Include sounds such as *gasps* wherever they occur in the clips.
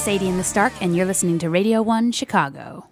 Sadie and the Stark, and you're listening to Radio 1 Chicago.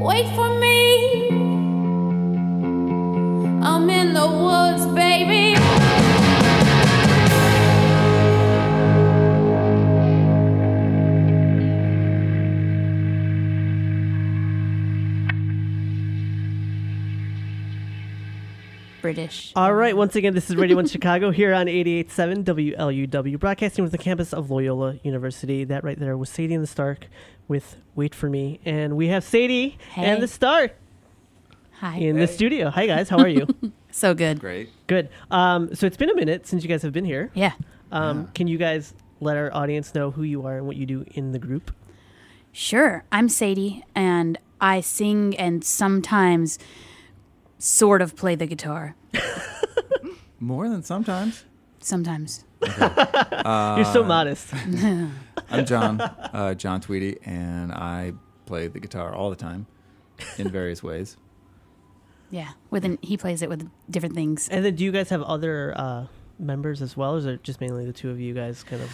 Wait for me. I'm in the woods, baby. British. All right, once again, this is Radio 1 *laughs* Chicago here on 88.7 WLUW, broadcasting with the campus of Loyola University. That right there was Sadie and the Stark with Wait For Me. And we have Sadie Hey. and the Stark Hi. in the studio. Hi, guys. How are you? *laughs* So good. Great. Good. Um, so it's been a minute since you guys have been here. Yeah. Um, Can you guys let our audience know who you are and what you do in the group? Sure. I'm Sadie, and I sing and sometimes sort of play the guitar. *laughs* More than sometimes. Sometimes. *laughs* You're so modest. *laughs* I'm John, uh, John Tweedy, and I play the guitar all the time in various ways. Yeah, with an, he plays it with different things. And then, do you guys have other uh, members as well, or is it just mainly the two of you guys? Kind of.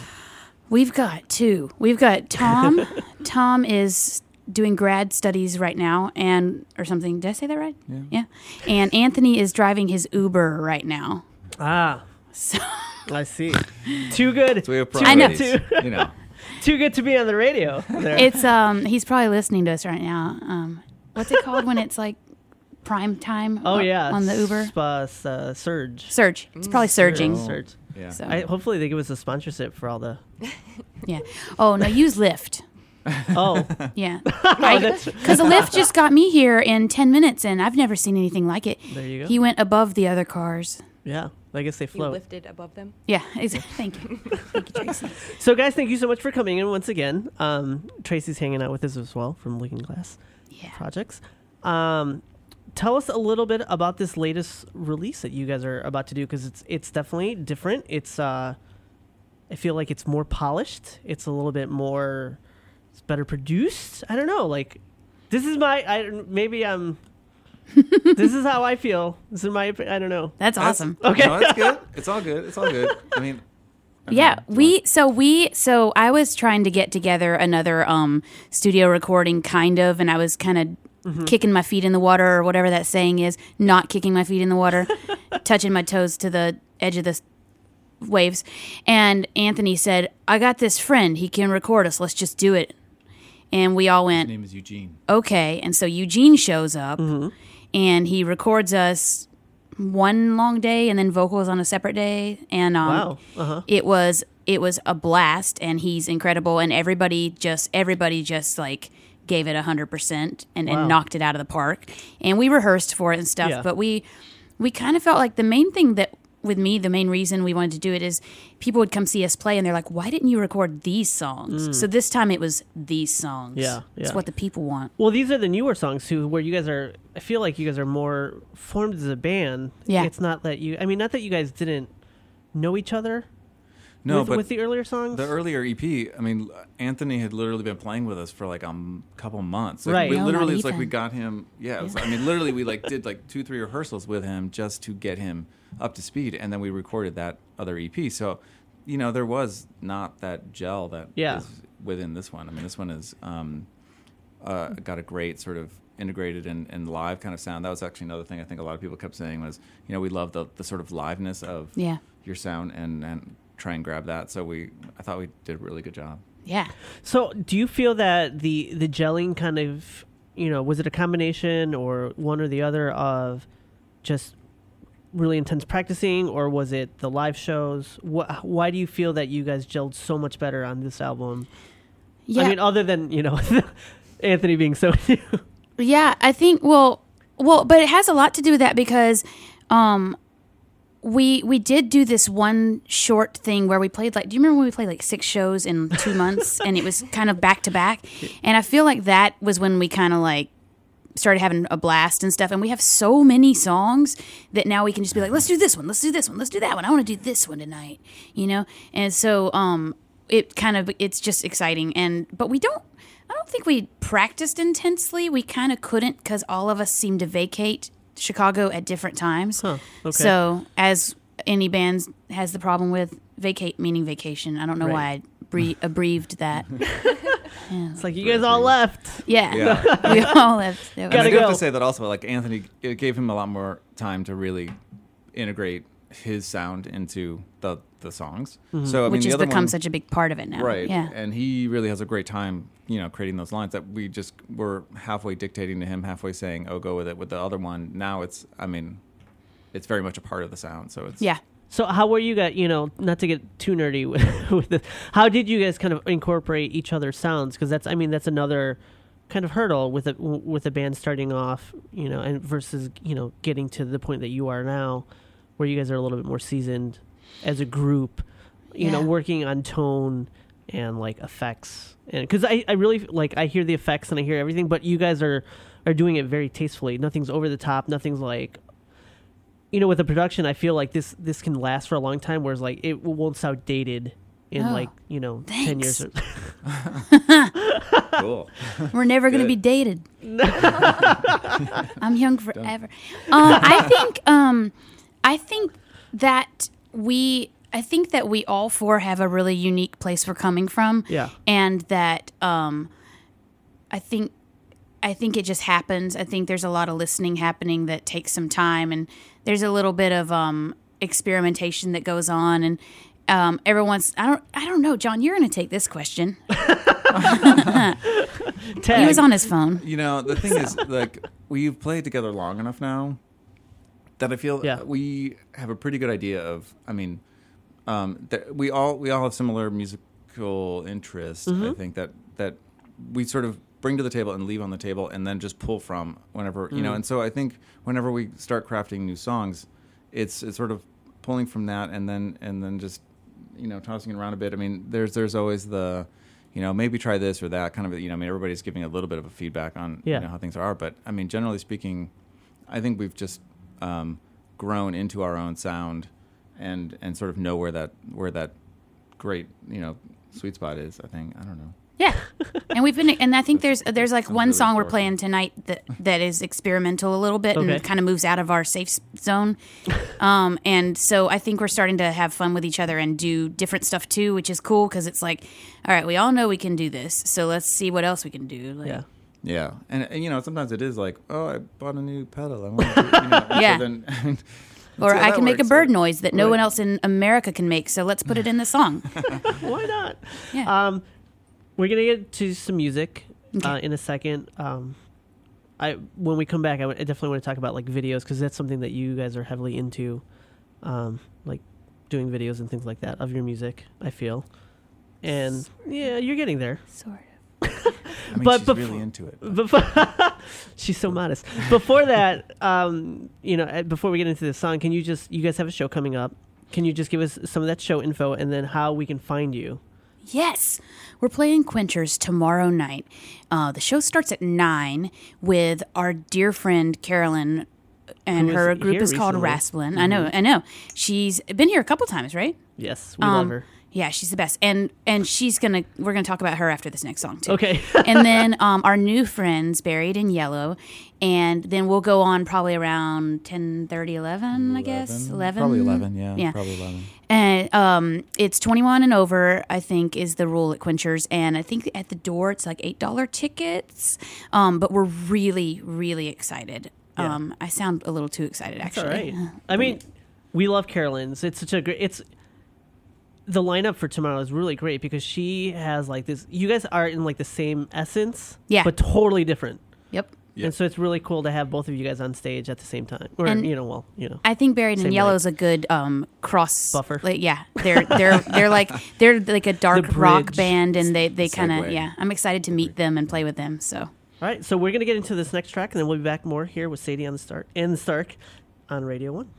We've got two. We've got Tom. Tom is doing grad studies right now, and or something. Did I say that right? Yeah. Yeah. And Anthony is driving his Uber right now. Ah, So I see. Too good. So we have I know. priorities, you know. *laughs* Too good to be on the radio. There. it's um he's probably listening to us right now. Um, what's it called when it's like prime time? oh o- yeah, on the Uber. S- uh, uh, surge. Surge. It's probably surging. Oh. Surge. Yeah. So I, hopefully, they give us a sponsorship for all the. *laughs* yeah. Oh no, use Lyft. Oh, *laughs* Yeah. *laughs* that's- *laughs* Because the lift just got me here in ten minutes, and I've never seen anything like it. there you go. He went above the other cars. yeah, I guess they You float. lifted above them. Yeah, exactly. Thank you. Thank you, Tracy. So, guys, thank you so much for coming in once again. Um, Tracy's hanging out with us as well from Looking Glass Yeah. Projects. Um, tell us a little bit about this latest release that you guys are about to do because it's it's definitely different. It's uh, I feel like it's more polished. It's a little bit more, it's better produced. I don't know. Like, this is my I maybe I'm. *laughs* this is how I feel. This is my. I don't know. That's That's- awesome. *laughs* Okay. No, that's good. It's all good. It's all good. I mean, I Yeah, mean, we so we so I was trying to get together another um studio recording kind of and I was kind of kicking my feet in the water or whatever that saying is, not kicking my feet in the water, *laughs* touching my toes to the edge of the waves. And Anthony said, "I got this friend. He can record us. Let's just do it." And we all went. His name is Eugene. okay. And so Eugene shows up and he records us one long day and then vocals on a separate day. And um, Wow. Uh huh. it was it was a blast and he's incredible and everybody just everybody just like gave it 100% and, Wow. and knocked it out of the park and we rehearsed for it and stuff Yeah. but we we kind of felt like the main thing that with me the main reason we wanted to do it is people would come see us play and they're like why didn't you record these songs so this time it was these songs Mm. Yeah, it's what the people want Well, these are the newer songs too, where you guys are. I feel like you guys are more formed as a band. Yeah. It's not that you. I mean, not that you guys didn't know each other. No, with, but with the earlier songs. the earlier EP, I mean, Anthony had literally been playing with us for like a m- couple months. Like, Right. We No, literally, it's like we got him. Yeah, it was- I mean, literally, we like did like two, three rehearsals with him just to get him up to speed, and then we recorded that other EP. So, you know, there was not that gel that Yeah. is within this one. I mean, this one is um, uh, got a great sort of integrated and, and live kind of sound. That was actually another thing I think a lot of people kept saying was, you know, we love the, the sort of liveness of yeah your sound and, and try and grab that. So we, I thought we did a really good job. yeah so, do you feel that the the gelling kind of, you know, was it a combination or one or the other of just really intense practicing, or was it the live shows? Wh- why do you feel that you guys gelled so much better on this album? yeah I mean, other than you know, *laughs* Anthony being so *laughs* new. Yeah, I think well, well, but it has a lot to do with that because um we we did do this one short thing where we played like do you remember when we played like six shows in 2 months and it was kind of back to back *laughs* and I feel like that was when we kind of like started having a blast and stuff and we have so many songs that now we can just be like let's do this one let's do this one let's do that one I want to do this one tonight you know? And so um it kind of it's just exciting and but we don't I don't think we practiced intensely we kind of couldn't cuz all of us seemed to vacate Chicago at different times. Huh, okay. so as any band has the problem with vacate meaning vacation I don't know why I bre- abbreviated that *laughs* It's like you guys all left. yeah, Yeah. *laughs* we all have And Gotta I do have go. to say that also, like Anthony, it gave him a lot more time to really integrate his sound into the the songs. Mm-hmm. So I mean, which the has other become one, such a big part of it now. right, Yeah. and he really has a great time, you know, creating those lines that we just were halfway dictating to him, halfway saying, "Oh, go with it." With the other one, now it's, I mean, it's very much a part of the sound. So it's Yeah. So how were you guys? You know, not to get too nerdy *laughs* with, with this. How did you guys kind of incorporate each other's sounds? Because that's, I mean, that's another kind of hurdle with a with a band starting off. You know, and versus you know getting to the point that you are now, where you guys are a little bit more seasoned as a group. You know, working on tone and like effects, and because I I really like I hear the effects and I hear everything, but you guys are are doing it very tastefully. Nothing's over the top. Nothing's like you know, with the production, I feel like this this can last for a long time. Whereas like it won't sound dated in Oh, like you know ten years. Or, *laughs* Cool. *laughs* We're never going to be dated. *laughs* I'm young forever. Um, I think. Um, I think that we. I think that we all four have a really unique place we're coming from. Yeah. And that. Um, I think. I think it just happens. I think there's a lot of listening happening that takes some time, and there's a little bit of um, experimentation that goes on, and. Um, everyone's. I don't. I don't know, John. You're going to take this question. *laughs* He was on his phone. You know, the thing is, like, we've played together long enough now that I feel Yeah. we have a pretty good idea of. I mean, um, that we all we all have similar musical interests. Mm-hmm. I think that that we sort of bring to the table and leave on the table, and then just pull from whenever you know. Mm. And so I think whenever we start crafting new songs, it's it's sort of pulling from that, and then and then just you know tossing it around a bit. I mean, there's there's always the you know maybe try this or that kind of you know I mean everybody's giving a little bit of a feedback on Yeah. you know how things are, but I mean generally speaking, I think we've just um, grown into our own sound and and sort of know where that where that great you know sweet spot is. I think I don't know. Yeah, *laughs* and we've been, and I think there's there's like one really song we're playing tonight that that is experimental a little bit Okay. and kind of moves out of our safe s- zone, *laughs* um, and so I think we're starting to have fun with each other and do different stuff too, which is cool because it's like, all right, we all know we can do this, so let's see what else we can do. Like, yeah. Yeah, and, and you know sometimes it is like oh I bought a new pedal. I want *laughs* to, you know, and so Yeah. then, Or see I that can make a works. bird noise that no Right. one else in America can make, so let's put it in the song. Why not? Yeah. Um, we're gonna get to some music uh, in a second. Um, I when we come back, I, w- I definitely want to talk about like videos because that's something that you guys are heavily into, um, like doing videos and things like that of your music. I feel, and yeah, you're getting there. sort of. *laughs* I mean, but she's befo- really into it. Before, *laughs* she's so modest. Before that, um, you know, before we get into this song, can you just you guys have a show coming up? Can you just give us some of that show info and then how we can find you? Yes, we're playing Quenchers tomorrow night. Uh, the show starts at nine with our dear friend Carolyn, and her group is called recently. Rasplin. I know, I know. She's been here a couple times, right? Yes, we love Um, her. Yeah, she's the best, and and she's gonna. We're gonna talk about her after this next song too. Okay. and *laughs* then um, our new friends, Buried in Yellow, and then we'll go on probably around 10, 30 11, I guess. 11? Probably eleven. Yeah. Yeah. Probably eleven. And um, it's 21 and over, I think, is the rule at Quenchers. And I think at the door it's like $8 tickets. Um, but we're really, really excited. Yeah. Um, I sound a little too excited, It's all actually. right. *laughs* I mean, we love Carolyn's. It's such a great. It's the lineup for tomorrow is really great because she has like this. You guys are in like the same essence, Yeah. but totally different. Yep. Yeah. And so it's really cool to have both of you guys on stage at the same time, or And- you know, well, you know, I think Buried in Yellow way. is a good um, cross Buffer. like, yeah, they're they're they're like they're like a dark rock band, and they they kind of yeah. I'm excited to meet them and play with them. So all right. So we're gonna get into this next track, and then we'll be back more here with Sadie on the start and the Stark on Radio One.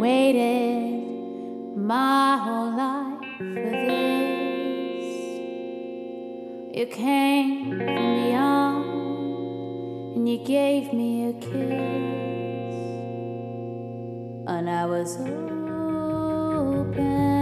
Waited my whole life for this. You came from beyond and you gave me a kiss, and I was open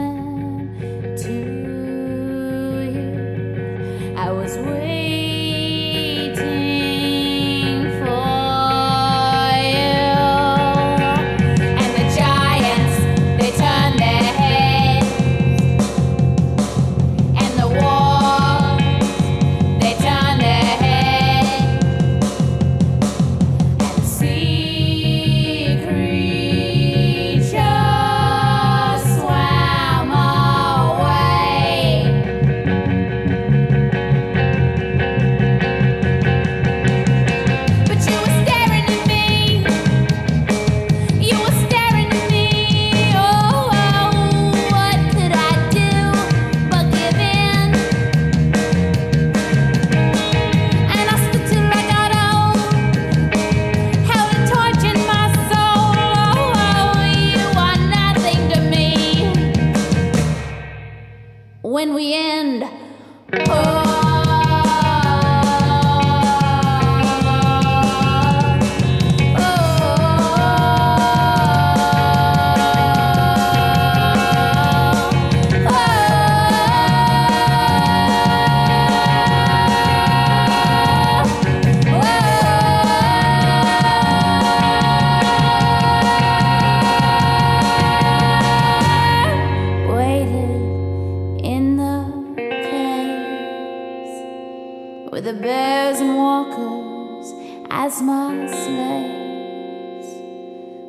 the bears and walkers as my slaves.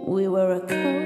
We were a cold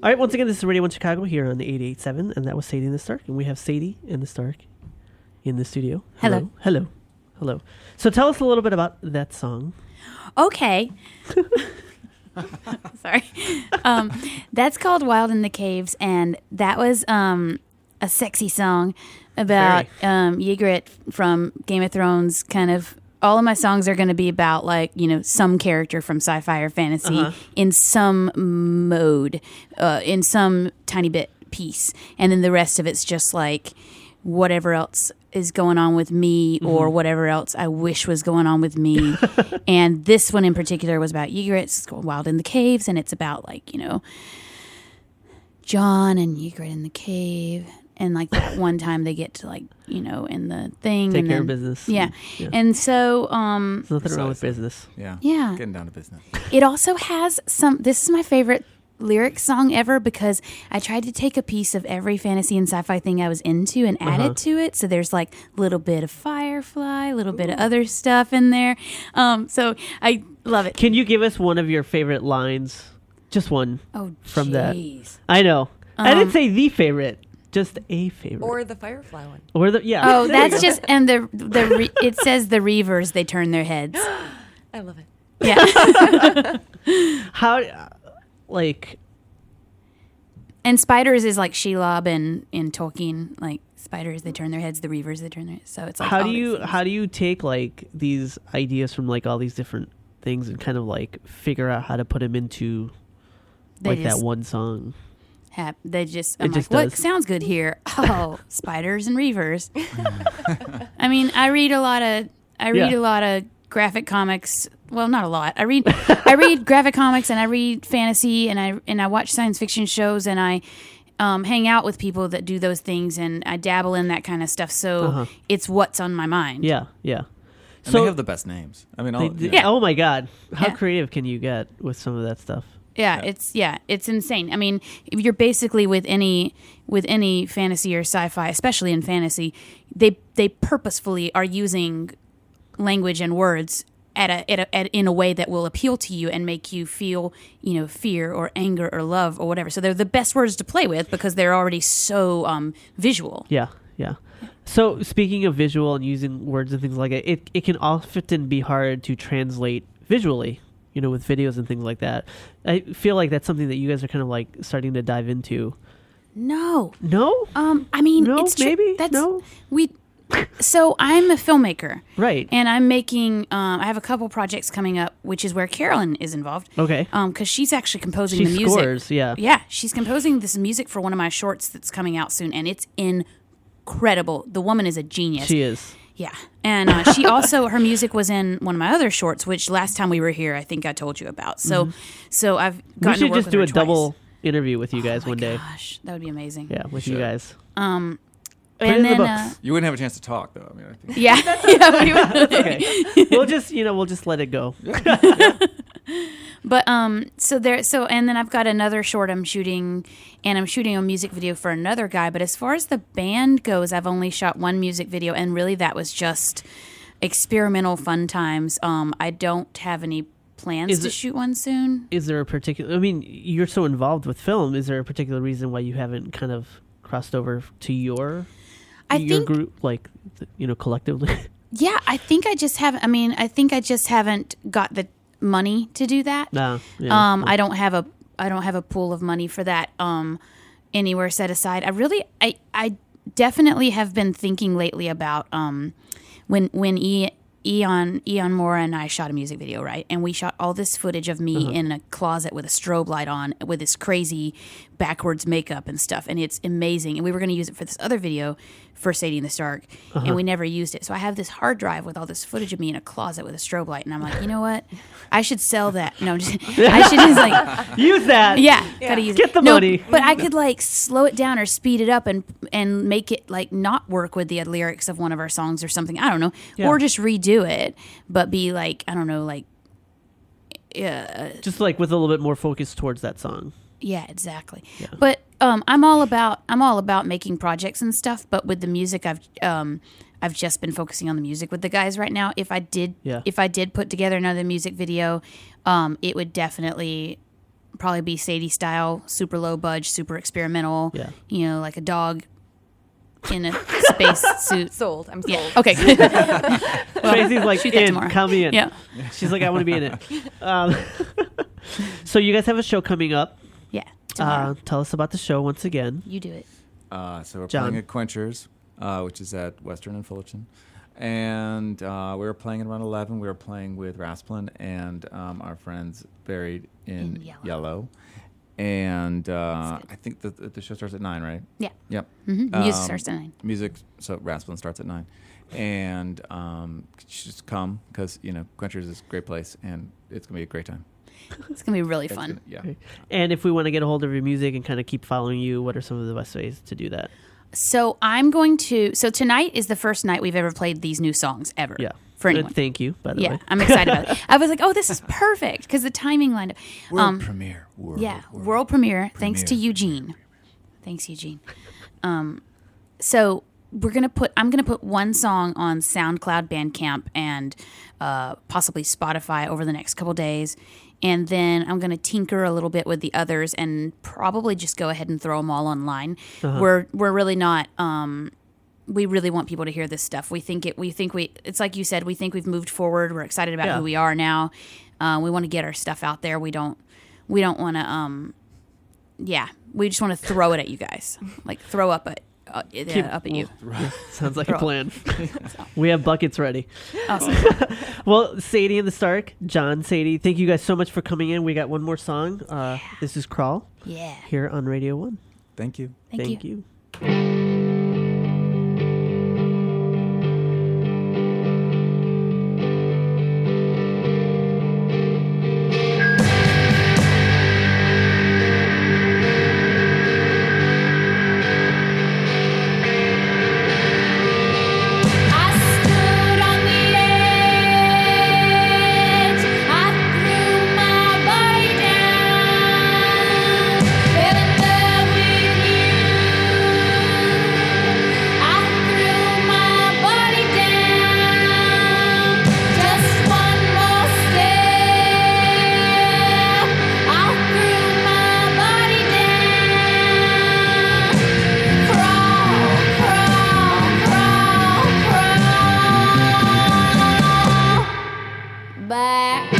All right, once again, this is Radio One Chicago here on the 887, and that was Sadie and the Stark, and we have Sadie and the Stark in the studio. Hello. hello, hello. So tell us a little bit about that song. Okay. *laughs* Sorry. Um, that's called Wild in the Caves, and that was um, a sexy song about um, Ygritte from Game of Thrones. Kind of, all of my songs are going to be about like you know some character from sci-fi or fantasy Uh-huh. in some mode, uh, in some tiny bit piece, and then the rest of it's just like whatever else is going on with me or whatever else I wish was going on with me. *laughs* and this one in particular was about Ygritte. It's called Wild in the Caves, and it's about like, you know, John and Ygritte in the cave. And like that one time they get to like, you know, in the thing. Take and care of business. Yeah. Yeah. And so, um, There's nothing wrong with business. Yeah. Yeah. Getting down to business. it also has some. This is my favorite lyric song ever because I tried to take a piece of every fantasy and sci-fi thing I was into and add Uh-huh. it to it. So there's like a little bit of Firefly, a little bit of other stuff in there. Um, so I love it. Can you give us one of your favorite lines? Just one. Oh, From that. I know. I didn't Um, say the favorite, just a favorite. Or the Firefly one. Or the yeah. Oh, that's *laughs* just and the the re, it says the Reavers they turn their heads. *gasps* I love it. Yeah, *laughs* how, uh, like, and spiders is like Shelob and in Tolkien like spiders they turn their heads. The Reavers they turn their heads. So it's like how do you things. how do you take like these ideas from like all these different things and kind of like figure out how to put them into They like just that one song? Hap- they just It I'm just like, what does. sounds good here? *laughs* Oh, spiders and reavers. *laughs* I mean, I read a lot of I read Yeah. a lot of graphic comics. Well, not a lot. I read I read *laughs* graphic comics and I read fantasy and I and I watch science fiction shows and I um, hang out with people that do those things and I dabble in that kind of stuff. So Uh-huh. it's what's on my mind. Yeah, yeah. And So- they have the best names. I mean, all, They- you they- know, Oh my god, how Yeah. creative can you get with some of that stuff? Yeah, Yeah. it's yeah, it's insane. I mean, if you're basically with any with any fantasy or sci-fi, especially in fantasy, they they purposefully are using language and words at a, at a at, in a way that will appeal to you and make you feel, you know, fear or anger or love or whatever. So they're the best words to play with because they're already so um, visual. Yeah, yeah. So speaking of visual and using words and things like that, it it can often be hard to translate visually. You know, with videos and things like that. I feel like that's something that you guys are kind of like starting to dive into. No, No, um, I mean, No, it's tr- maybe? that's No? we. So I'm a filmmaker. right? and I'm making. Um, I have a couple projects coming up, which is where Carolyn is involved. Okay. Um, because she's actually composing She the music. scores, yeah. Yeah, she's composing this music for one of my shorts that's coming out soon, and it's incredible. The woman is a genius. She is. Yeah, and uh, she also her music was in one of my other shorts, which last time we were here, I think I told you about. So, so I've Mm-hmm. We gotten to should work just with do a twice. double interview with you guys Oh my one day. Gosh, that would be amazing. Yeah, with you guys. Um, Put it in and the then books. uh, You wouldn't have a chance to talk though. I mean, I think. yeah, *laughs* yeah, we *laughs* would. Okay. we'll just you know we'll just let it go. But um, so there, so and then I've got another short I'm shooting, and I'm shooting a music video for another guy. But as far as the band goes, I've only shot one music video, and really that was just experimental fun times. Um, I don't have any plans Is to it- shoot one soon. Is there a particular? I mean, you're so involved with film. Is there a particular reason why you haven't kind of crossed over to your I your think group, like you know, collectively? *laughs* Yeah, I think I just haven't. I mean, I think I just haven't got the money to do that. nah. Yeah. Um, I don't have a I don't have a pool of money for that um, anywhere set aside. I really I I definitely have been thinking lately about um, when when e, Eon Eon Mora and I shot a music video right, and we shot all this footage of me in a closet with a strobe light on with this crazy backwards makeup and stuff, and it's amazing. And we were going to use it for this other video for Sadie and the Stark, and uh-huh. we never used it. So I have this hard drive with all this footage of me in a closet with a strobe light, and I'm like, you know what? I should sell that. No, I'm just, *laughs* I should just like Use that. yeah, gotta use Get it. the No, money. But I could like slow it down or speed it up and and make it like not work with the lyrics of one of our songs or something. I don't know, Yeah. or just redo it, but be like I don't know, like yeah, Just like with a little bit more focus towards that song. Yeah, exactly. But um, I'm all about I'm all about making projects and stuff. But with the music, I've um, I've just been focusing on the music with the guys right now. If I did, Yeah. if I did put together another music video, um, it would definitely probably be Sadie style, super low budge, super experimental. Yeah. You know, like a dog in a space *laughs* suit. Sold. I'm sold. Yeah. Okay. *laughs* Tracy's like shoot in, tomorrow. count me in. yeah. She's like, I want to be in it. Um, *laughs* so you guys have a show coming up. Yeah. Tomorrow. Uh, tell us about the show once again. you do it. Uh, so we're John. playing at Quenchers, uh, which is at Western and Fullerton. And uh, we were playing at around 11. We were playing with Rasplin and um, our friends buried in, In Yellow. yellow. And uh, I think the, the show starts at 9, right? Yeah. Yep. hmm Music Um, starts at nine. Music, so Rasplin starts at 9. And um, just come because, you know, Quenchers is a great place and it's going to be a great time. *laughs* It's gonna be really It's fun. gonna- yeah. Okay. And if we want to get a hold of your music and kind of keep following you, what are some of the best ways to do that? So I'm going to. So tonight is the first night we've ever played these new songs ever. Yeah. For anyone. Thank you, by the Yeah, way. I'm excited about it. *laughs* I was like, oh, this is perfect because the timing lined up. World Um, premiere. World, yeah, world premiere. Thanks to Premiere. Eugene. Thanks, Eugene. Um, so we're gonna put. I'm gonna put one song on SoundCloud, Bandcamp, and uh, possibly Spotify over the next couple days, and then I'm gonna tinker a little bit with the others, and probably just go ahead and throw them all online. We're we're really not. Um, we really want people to hear this stuff. We think it. We think we. It's like you said. We think we've moved forward. We're excited about Yeah. who we are now. Uh, we want to get our stuff out there. We don't. We don't want to. Um, yeah, we just want to throw it at you guys. Like throw up at uh, yeah, Keep- up at you. *laughs* Sounds like a plan. *laughs* *laughs* we have buckets ready. Awesome. Well, Sadie and the Stark, John, Sadie, thank you guys so much for coming in. We got one more song. Uh, this is Crawl Yeah. here on Radio 1. Thank you. Thank, you. you. Bye.